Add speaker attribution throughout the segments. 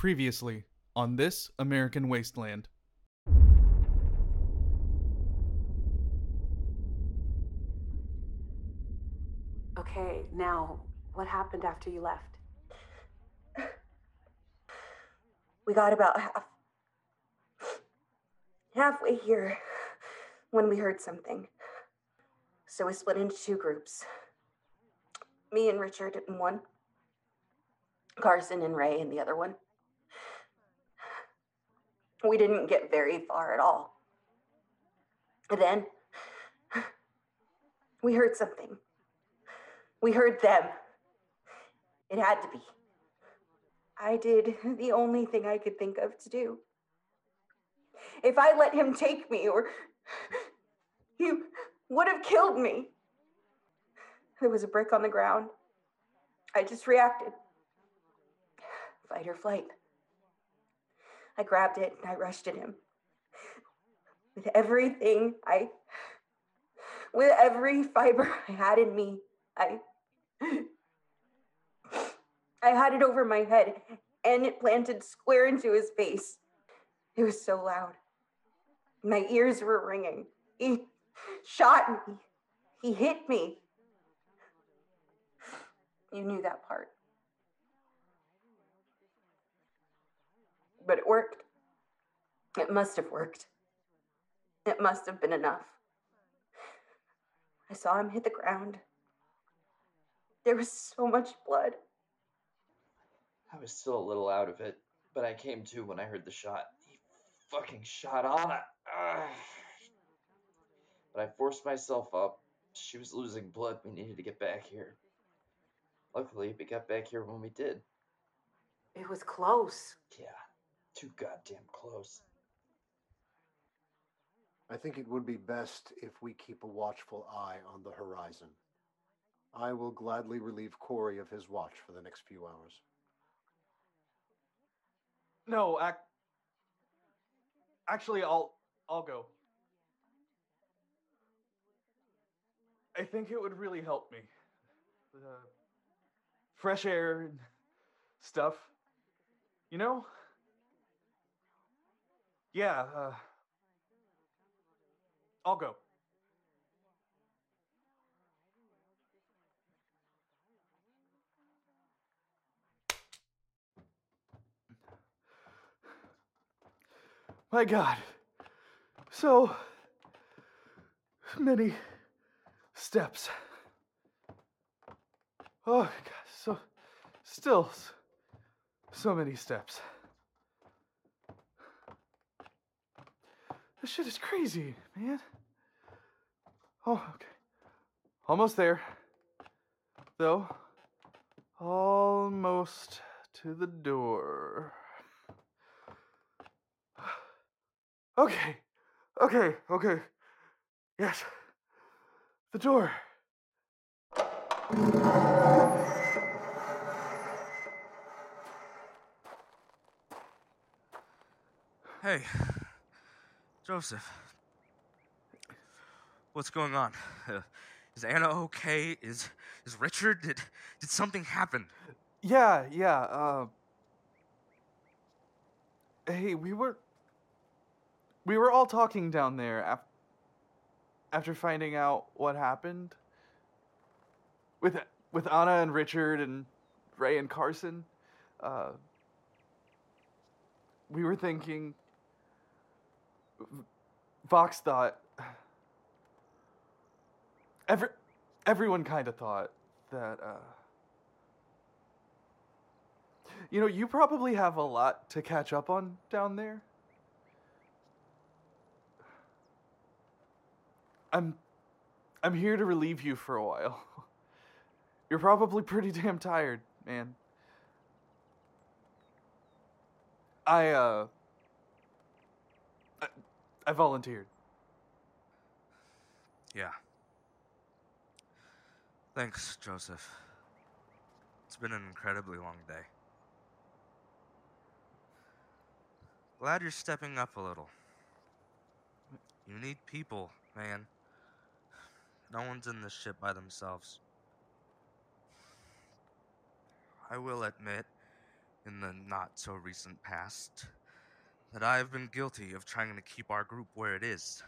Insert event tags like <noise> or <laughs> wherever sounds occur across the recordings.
Speaker 1: Previously on This American Wasteland.
Speaker 2: Okay, now, what happened after you left?
Speaker 3: We got about half halfway here when we heard something. So we split into two groups. Me and Richard in one, Carson and Ray in the other one. We didn't get very far at all. Then <sighs> we heard something. We heard them. It had to be. I did the only thing I could think of to do. If I let him take me, or <sighs> he would have killed me. There was a brick on the ground. I just reacted. Fight or flight. I grabbed it and I rushed at him. With everything I, with every fiber I had in me, I, I had it over my head and it planted square into his face. It was so loud. My ears were ringing. He shot me. He hit me. You knew that part. But it worked. It must have worked. It must have been enough. I saw him hit the ground. There was so much blood.
Speaker 4: I was still a little out of it, but I came to when I heard the shot. He fucking shot Anna. Ugh. But I forced myself up. She was losing blood. We needed to get back here. Luckily, we got back here when we did.
Speaker 2: It was close.
Speaker 4: Yeah, too goddamn close.
Speaker 5: I think it would be best if we keep a watchful eye on the horizon. I will gladly relieve Corey of his watch for the next few hours.
Speaker 1: No, ac- actually, I'll I'll go. I think it would really help me. The fresh air and stuff. You know? Yeah, uh, I'll go. My God. So many steps. Oh, God. So, still so many steps. This shit is crazy, man. Oh, okay. Almost there. Though, almost to the door. <sighs> Okay. Okay. Okay. Yes. The door.
Speaker 6: Hey, Joseph. What's going on? Uh, <laughs> is Anna okay? Is is Richard? Did did something happen?
Speaker 1: Yeah, yeah. Uh, hey, we were we were all talking down there af- after finding out what happened with with Anna and Richard and Ray and Carson. Uh, we were thinking. Vox thought. Every, everyone kind of thought that. Uh, you know, you probably have a lot to catch up on down there. I'm I'm here to relieve you for a while. <laughs> You're probably pretty damn tired, man. I uh I volunteered.
Speaker 6: Yeah. Thanks, Joseph. It's been an incredibly long day. Glad you're stepping up a little. You need people, man. No one's in this shit by themselves. I will admit, in the not so recent past that I have been guilty of trying to keep our group where it is.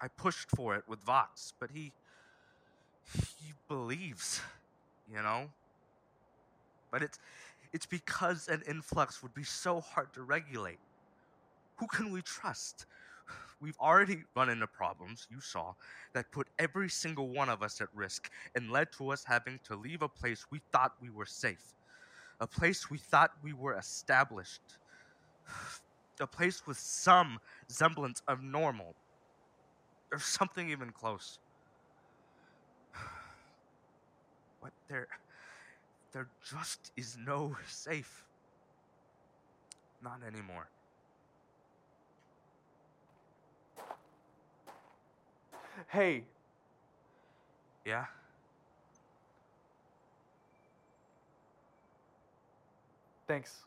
Speaker 6: I pushed for it with Vox, but he. he believes, you know? But it's. it's because an influx would be so hard to regulate. Who can we trust? We've already run into problems, you saw, that put every single one of us at risk and led to us having to leave a place we thought we were safe. A place we thought we were established. A place with some semblance of normal. Or something even close. <sighs> But there. there just is no safe. Not anymore.
Speaker 1: Hey,
Speaker 6: Yeah?
Speaker 1: thanks.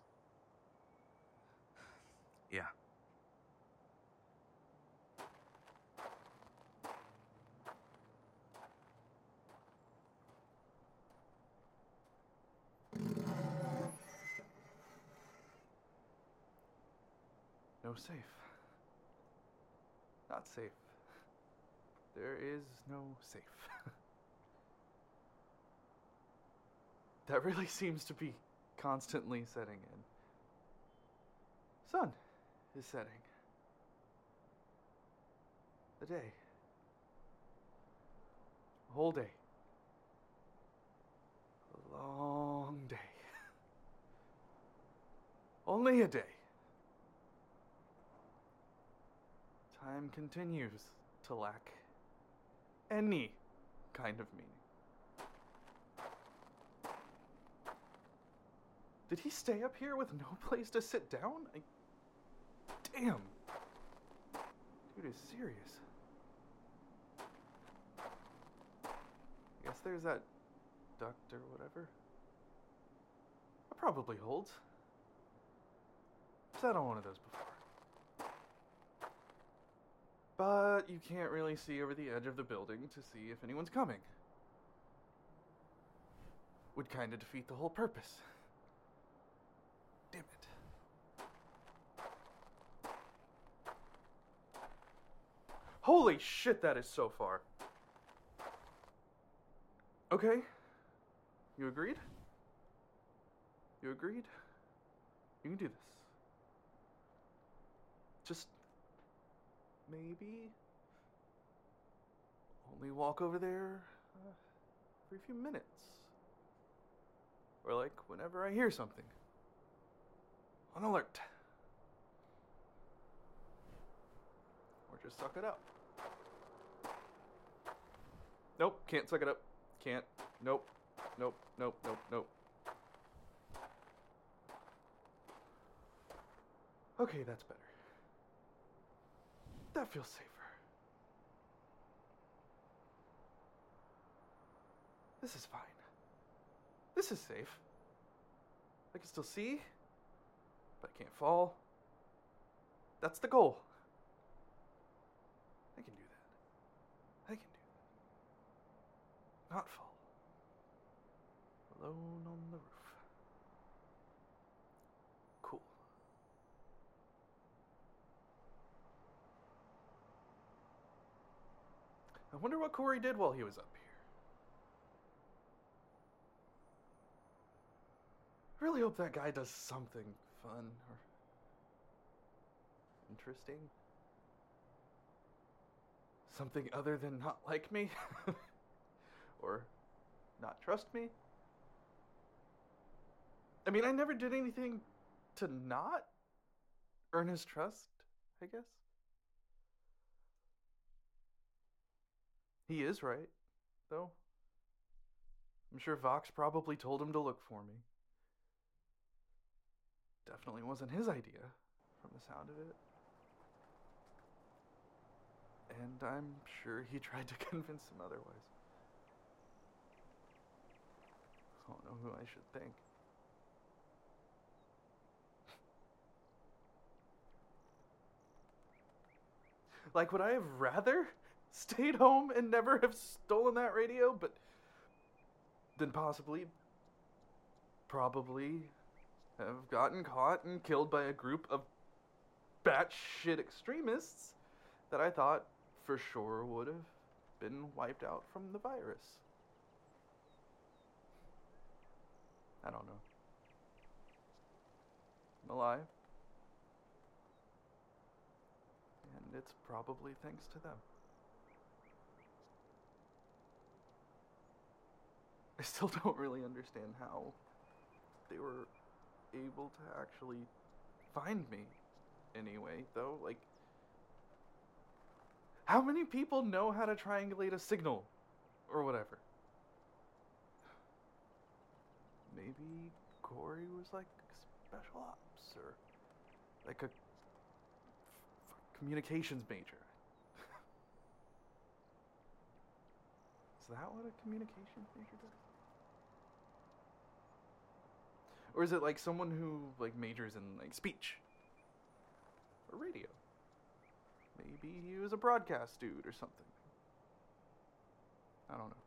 Speaker 6: Yeah.
Speaker 1: No safe. Not safe. There is no safe. <laughs> that really seems to be constantly setting in. Sun is setting. The day. A whole day. A long day. <laughs> Only a day. Time continues to lack any kind of meaning. Did he stay up here with no place to sit down? I... Damn. Dude is serious. I guess there's that duct or whatever. It probably holds. Sat on one of those before. But you can't really see over the edge of the building to see if anyone's coming. Would kind of defeat the whole purpose. Damn it. Holy shit, that is so far. Okay. You agreed? You agreed? You can do this. Just maybe only walk over there uh, a few minutes. Or like whenever I hear something. On alert. Or just suck it up. Nope, can't suck it up. Can't. Nope. Nope, nope, nope, nope. Okay, that's better. That feels safer. This is fine. This is safe. I can still see, but I can't fall. That's the goal. I can do that. I can do that. Not fall. Alone on the roof. Cool. I wonder what Corey did while he was up here. I really hope that guy does something fun or interesting. Something other than not like me <laughs> or not trust me. I mean, I never did anything to not earn his trust, I guess. He is right, though. I'm sure Vox probably told him to look for me. Definitely wasn't his idea, from the sound of it. And I'm sure he tried to <laughs> convince him otherwise. I don't know who I should thank. <laughs> Like, would I have rather stayed home and never have stolen that radio? But then possibly, probably have gotten caught and killed by a group of batshit extremists that I thought for sure would have been wiped out from the virus. I don't know. I'm alive. And it's probably thanks to them. I still <laughs> don't really understand how they were able to actually find me anyway, though. Like, how many people know how to triangulate a signal or whatever? Maybe Corey was like special ops or like a communications major. Is that what a communication major does? Or is it like someone who like majors in like speech or radio? Maybe he was a broadcast dude or something. I don't know.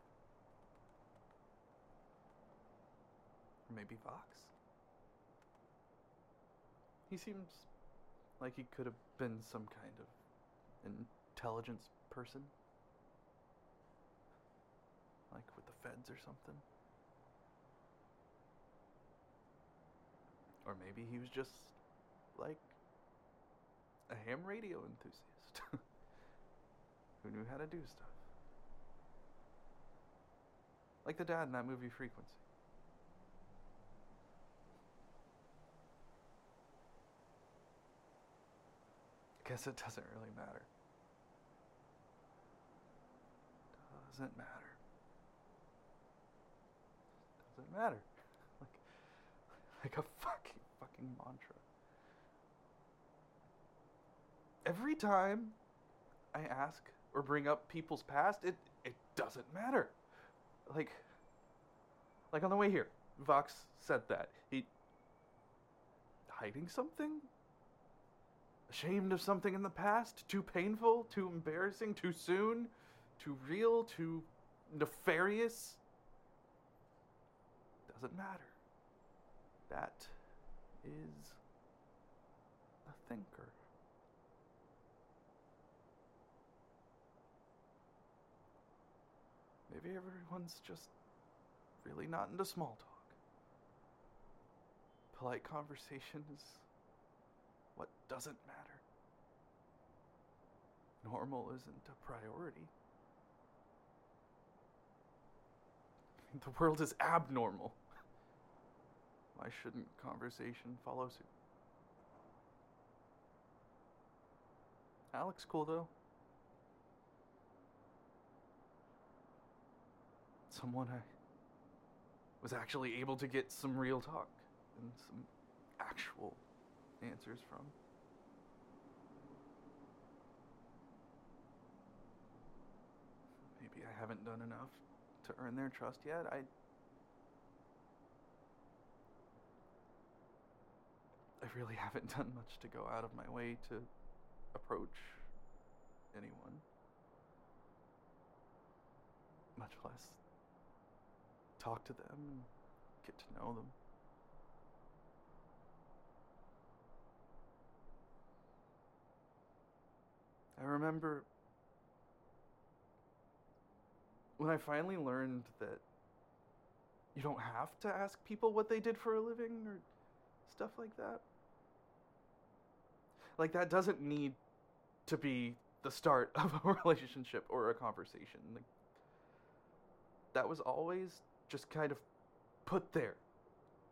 Speaker 1: Or maybe Vox. He seems like he could have been some kind of intelligence person. Like with the feds or something. Or maybe he was just like a ham radio enthusiast <laughs> who knew how to do stuff. Like the dad in that movie Frequency. Guess it doesn't really matter. Doesn't matter. Doesn't matter. Like, like a fucking fucking mantra. Every time I ask or bring up people's past, it it doesn't matter. Like like on the way here, Vox said that. He hiding something? Ashamed of something in the past? Too painful? Too embarrassing? Too soon? Too real? Too nefarious? Doesn't matter. That is a thinker. Maybe everyone's just really not into small talk. Polite conversation is what doesn't matter. Normal isn't a priority. <laughs> The world is abnormal. Why shouldn't conversation follow suit? Alec's cool though. Someone I was actually able to get some real talk and some actual answers from. Maybe I haven't done enough to earn their trust yet. I I really <laughs> haven't done much to go out of my way to approach anyone. Much less talk to them and get to know them. I remember when I finally learned that you don't have to ask people what they did for a living or stuff like that. Like, that doesn't need to be the start of a <laughs> relationship or a conversation. Like, that was always just kind of put there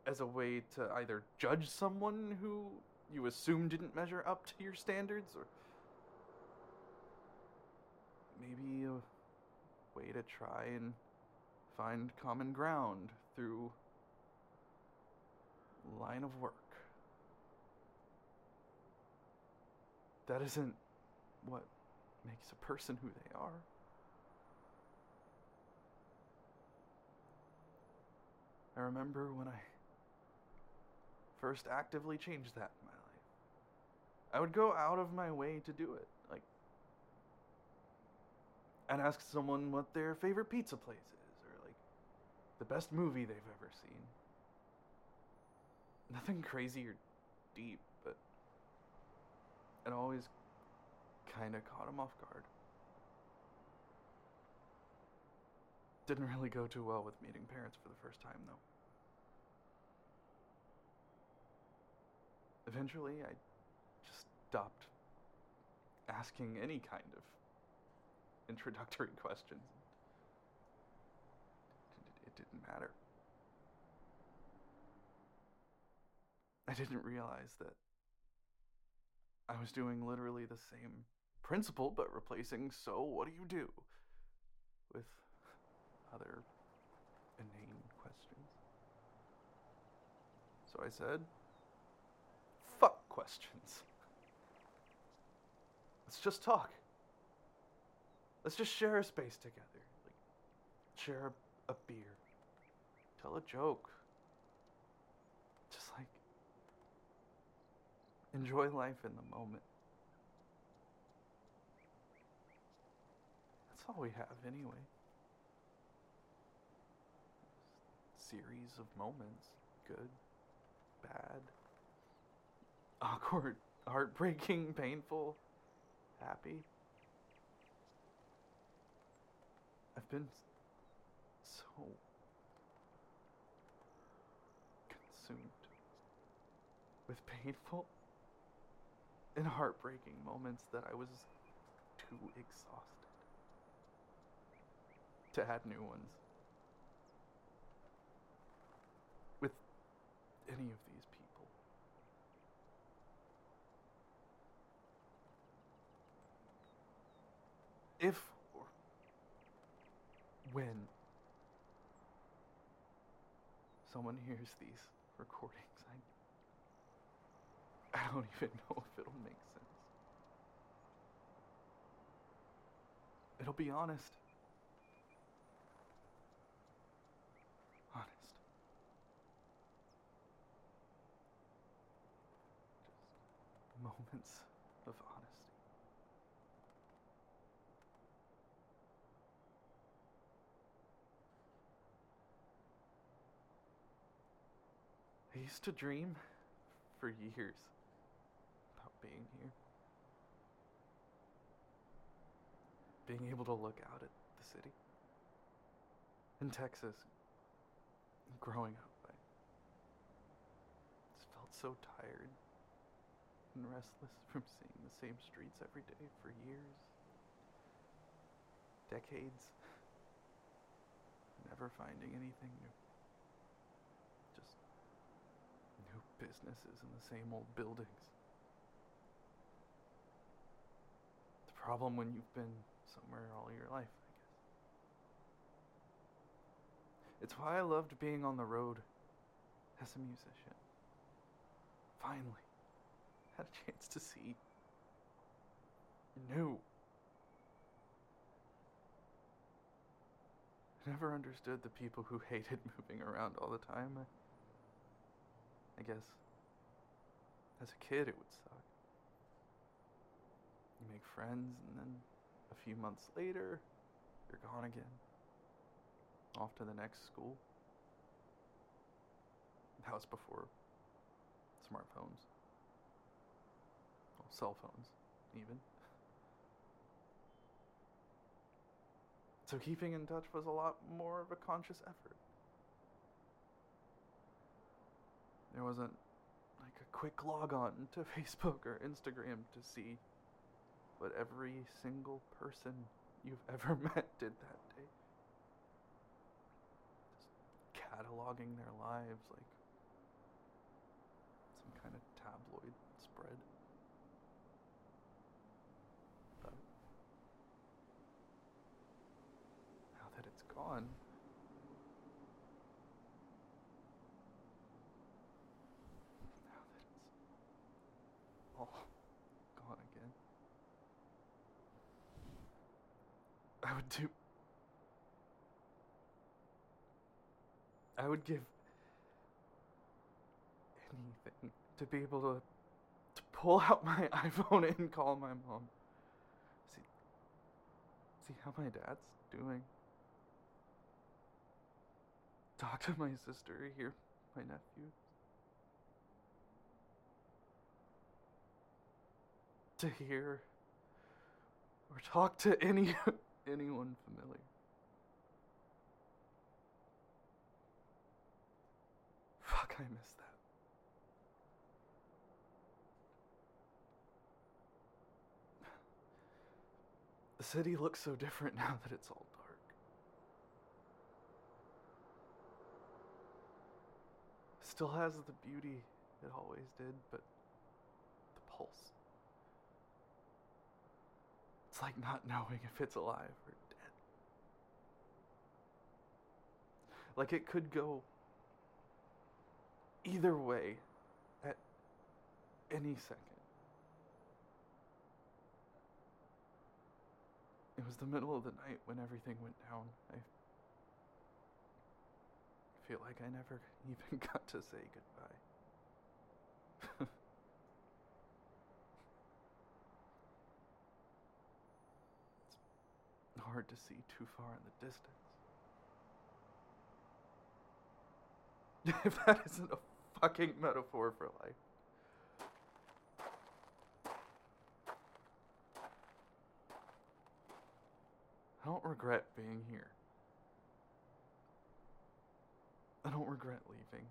Speaker 1: as a way to either judge someone who you assume didn't measure up to your standards or maybe a way to try and find common ground through line of work. That isn't what makes a person who they are. I remember when I first actively changed that in my life. I would go out of my way to do it. Like, and ask someone what their favorite pizza place is, or like the best movie they've ever seen. Nothing crazy or deep, but it always kind of caught him off guard. Didn't really go too well with meeting parents for the first time, though. Eventually, I just stopped asking any kind of introductory <laughs> questions. It, it didn't matter. I didn't realize that I was doing literally the same principle, but replacing so what do you do with other inane questions. So I said, fuck questions. Let's just talk. Let's just share a space together. Like, share a, a beer. Tell a joke. Just like, enjoy life in the moment. That's all we have, anyway. Series of moments good, bad, awkward, <laughs> heartbreaking, painful, happy. I've been so consumed with painful and heartbreaking moments that I was too exhausted to add new ones. With any of these people. If or when someone hears these recordings, I, I don't even <laughs> know if it'll make sense. It'll be honest. Honest. Just moments of honesty. I used to dream for years being here. Being able to look out at the city. In Texas, growing up, I just felt so tired and restless <laughs> from seeing the same streets every day for years, decades, never finding anything new. Just new businesses in the same old buildings. The problem when you've been somewhere all your life, I guess. It's why I loved being on the road as a musician. Finally, had a chance to see new. I never understood the people who hated <laughs> moving around all the time. I, I guess as a kid it would suck. You make friends, and then a few months later, you're gone again. Off to the next school. That was before smartphones. Well, cell phones, even. <laughs> So keeping in touch was a lot more of a conscious effort. There wasn't like a quick log on to <laughs> Facebook or Instagram to see what every single person you've <laughs> ever met did that day. Just cataloging their lives like some kind of tabloid spread. But now that it's gone, I would do. I would give anything to be able to, to pull out my <laughs> iPhone and call my mom. See, see how my dad's doing. Talk to my sister here, my nephew. To hear or talk to any <laughs> anyone familiar. Fuck, I miss that. The city looks so different <laughs> now that it's all dark. Still has the beauty it always did, but the pulse. It's like not knowing if it's alive or dead. Like it could go either way at any second. It was the middle of the night when everything went down. I feel like I never <laughs> even got to say goodbye. <laughs> hard to see too far in the distance. <laughs> if that isn't a fucking metaphor for life. I don't regret being here. I don't regret leaving.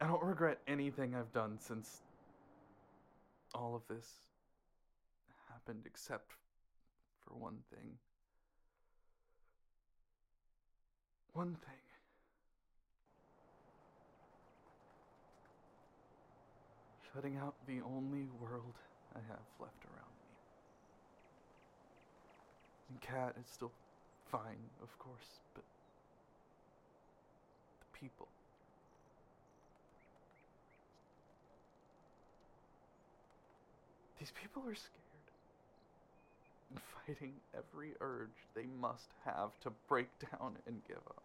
Speaker 1: I don't regret anything I've done since all of this happened, except for one thing. One thing. Shutting out the only world I have left around me. And Cat is still fine, of course, but the people. These people are scared <laughs> fighting every urge they must have to break down and give up.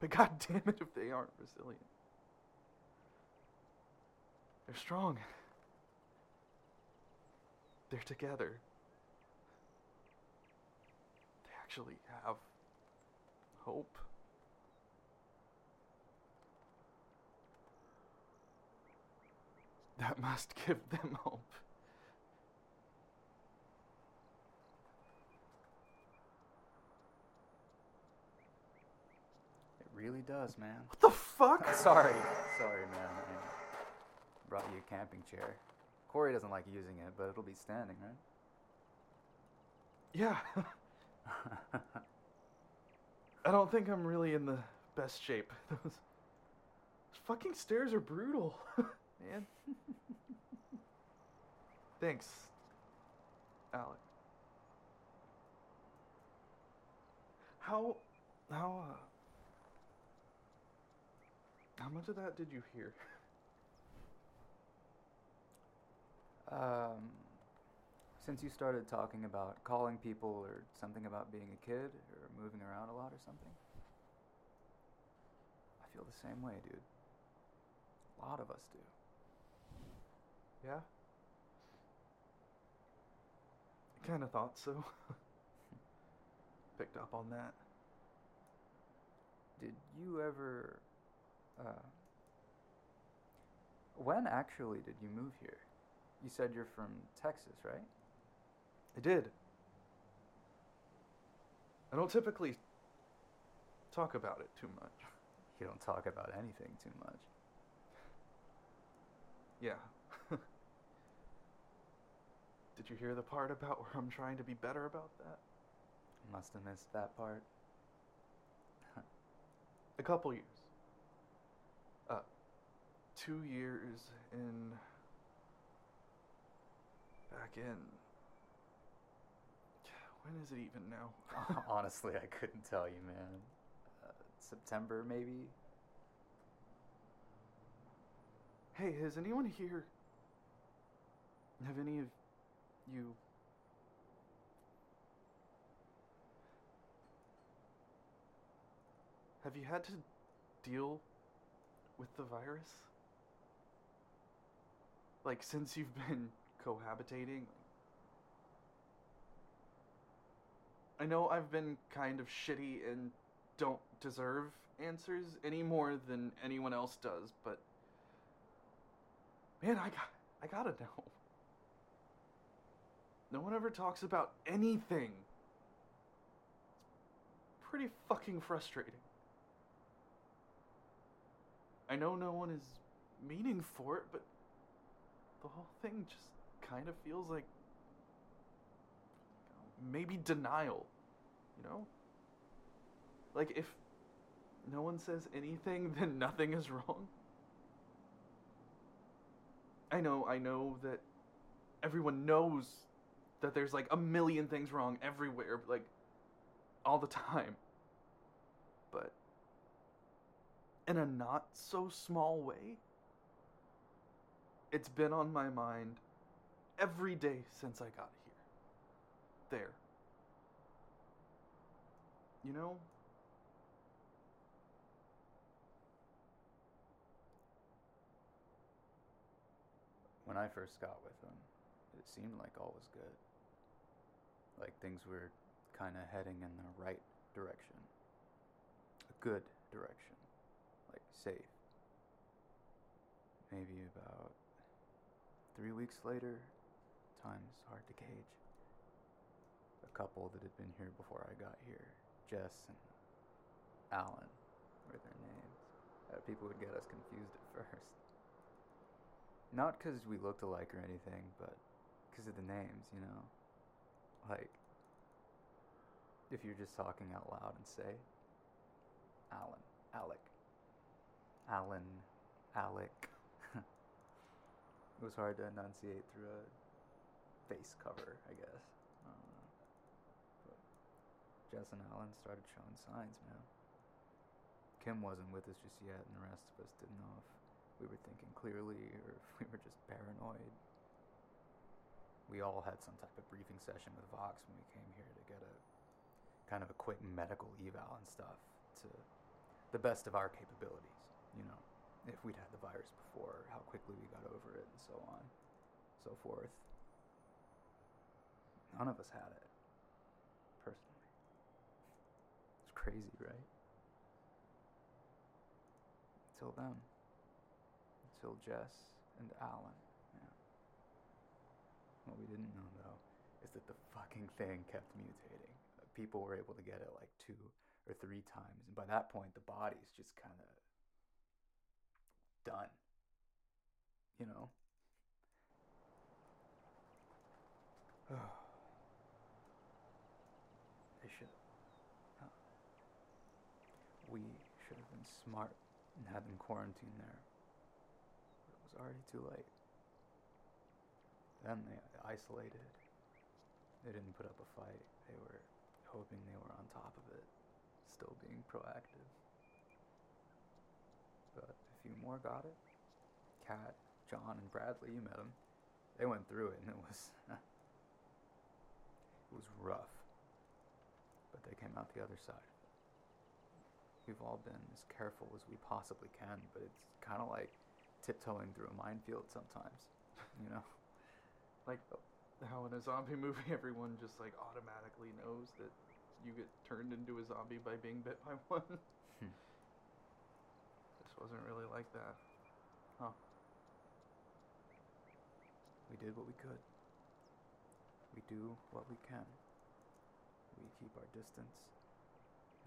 Speaker 1: But god <laughs> damn it if they aren't resilient. They're strong. They're together. They actually have hope. That must <laughs> give them hope.
Speaker 7: Really does, man.
Speaker 1: What the fuck? <laughs>
Speaker 7: sorry, sorry, man. I brought you a camping chair. Corey doesn't like using it, but it'll be standing, right?
Speaker 1: Yeah. <laughs> I don't think I'm really in the best shape. Those, <laughs> those fucking stairs are brutal, man. Thanks, Alec. How, how, uh, how much of that did you hear? <laughs>
Speaker 7: Um, since you started talking about calling people or something about being a kid or moving around a lot or something, I feel the same way, dude. A lot of us do.
Speaker 1: Yeah? I kind of thought so. <laughs> Picked up on that.
Speaker 7: Did you ever. Uh, when actually did you move here? You said you're from Texas, right?
Speaker 1: I did. I don't typically talk about it too much.
Speaker 7: You don't talk about anything too much.
Speaker 1: Yeah. <laughs> Did you hear the part about where I'm trying to be better about that?
Speaker 7: Must have missed that part.
Speaker 1: A couple years. Two years in. Back in. When is it even now? <laughs>
Speaker 7: Honestly, I couldn't tell you, man. Uh, September, maybe?
Speaker 1: Hey, has anyone here. Have any of you. Have you had to deal with the virus? Like, since you've been <laughs> cohabitating? I know I've been kind of shitty and don't deserve answers any more than anyone else does, but man, I got I gotta know. No one ever talks about anything. It's pretty fucking frustrating. I know no one is meaning for it, but the whole thing just kind of feels like maybe denial, you know? Like if no one says anything, <laughs> then nothing is wrong. I know, I know that everyone knows that there's like a million things wrong everywhere, like all the time. But in a not so small way, it's been on my mind every day since I got here. There. You know?
Speaker 7: When I first got with him, it seemed like all was good. Like things were kind of heading in the right direction. A good direction. Like safe. Maybe about three weeks later, time's hard to gauge. A couple that had been here before I got here, Jess and Alan were their names. Uh, people would get us confused at <laughs> first. Not because we looked alike or anything, but because of the names, you know? Like, if you're just talking out loud and say, Alan, Alec, Alan, Alec. It was hard to enunciate through a face cover, I guess. Uh, but Jess and Alan started showing signs, man. Kim wasn't with us just yet, and the rest of us didn't know if we were thinking clearly or if we were just paranoid. We all had some type of briefing session with Vox when we came here to get a kind of a quick medical eval and stuff to the best of our capabilities, you know. If we'd had the virus before, how quickly we got over it, and so on, so forth. None of us had it, personally. It's crazy, right? Until then until Jess and Alan. Yeah. What we didn't know though is that the fucking thing kept mutating. People were able to get it like two or three times, and by that point, the body's just kind of done. You know. <sighs> they should. Huh. We should have been smart and had them quarantined there But it was already too late. Then they isolated. They didn't put up a fight. They were hoping they were on top of it, still being proactive. But a few more got it. Kat, John, and Bradley, you met them. They went through it, and it was <laughs> it was rough. But they came out the other side. We've all been as careful as we possibly can, but it's kind of like tiptoeing through a minefield sometimes, you know? <laughs>
Speaker 1: Like how in a zombie <laughs> movie everyone just like automatically knows that you get turned into a zombie by being bit by one.
Speaker 7: Hmm.
Speaker 1: this wasn't really like that. Huh.
Speaker 7: We did what we could. We do what we can. We keep our distance.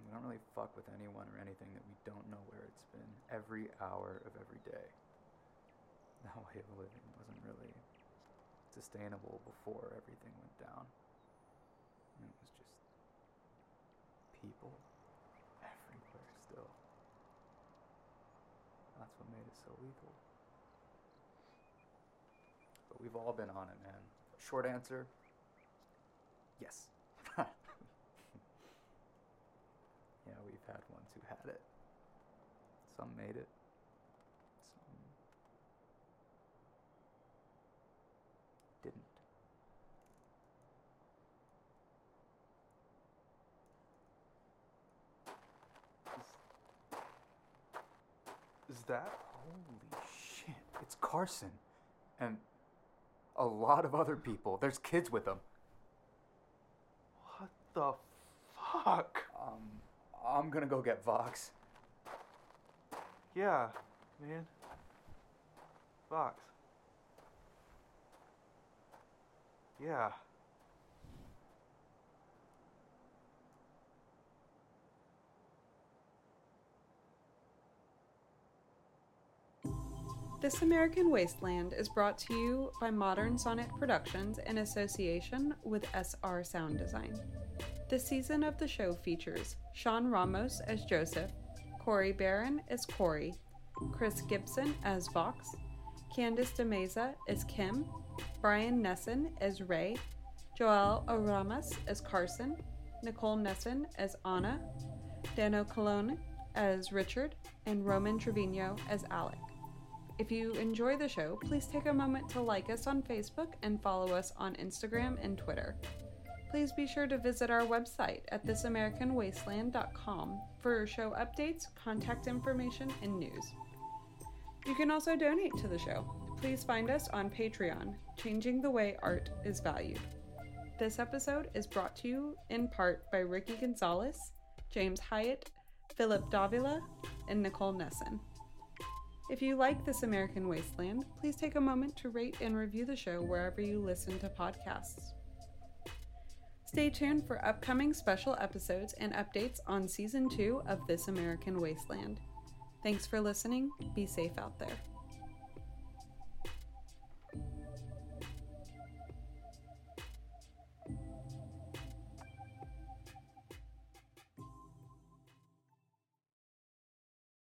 Speaker 7: We don't really fuck with anyone or anything that we don't know where it's been every hour of every day <laughs> that way of living wasn't really sustainable before everything went down. It was just people everywhere still. That's what made it so lethal. We've all been on it, man. Short answer yes. <laughs> yeah, we've had ones who had it. Some made it. Some didn't.
Speaker 1: Is that?
Speaker 7: Holy shit. It's Carson. And a lot of other people. There's kids with them.
Speaker 1: What the fuck?
Speaker 7: Um, I'm gonna go get Vox.
Speaker 1: Yeah, man. Vox. Yeah.
Speaker 8: This American Wasteland is brought to you by Modern Sonnet Productions in association with SR Sound Design. This season of the show features Sean Ramos as Joseph, Corey Barron as Corey, Chris Gibson as Vox, Candice DeMeza as Kim, Brian Nesson as Ray, Joel Oramas as Carson, Nicole Nesson as Anna, Dano Colon as Richard, and Roman Trevino as Alec. If you enjoy the show, please take a moment to like us on Facebook and follow us on Instagram and Twitter. Please be sure to visit our website at thisamericanwasteland.com for show updates, contact information, and news. You can also donate to the show. Please find us on Patreon, Changing the Way Art is Valued. This episode is brought to you in part by Ricky Gonzalez, James Hyatt, Philip Davila, and Nicole Nesson. If you like This American Wasteland, please take a moment to rate and review the show wherever you listen to podcasts. Stay tuned for upcoming special episodes and updates on season two of This American Wasteland. Thanks for listening. Be safe out there.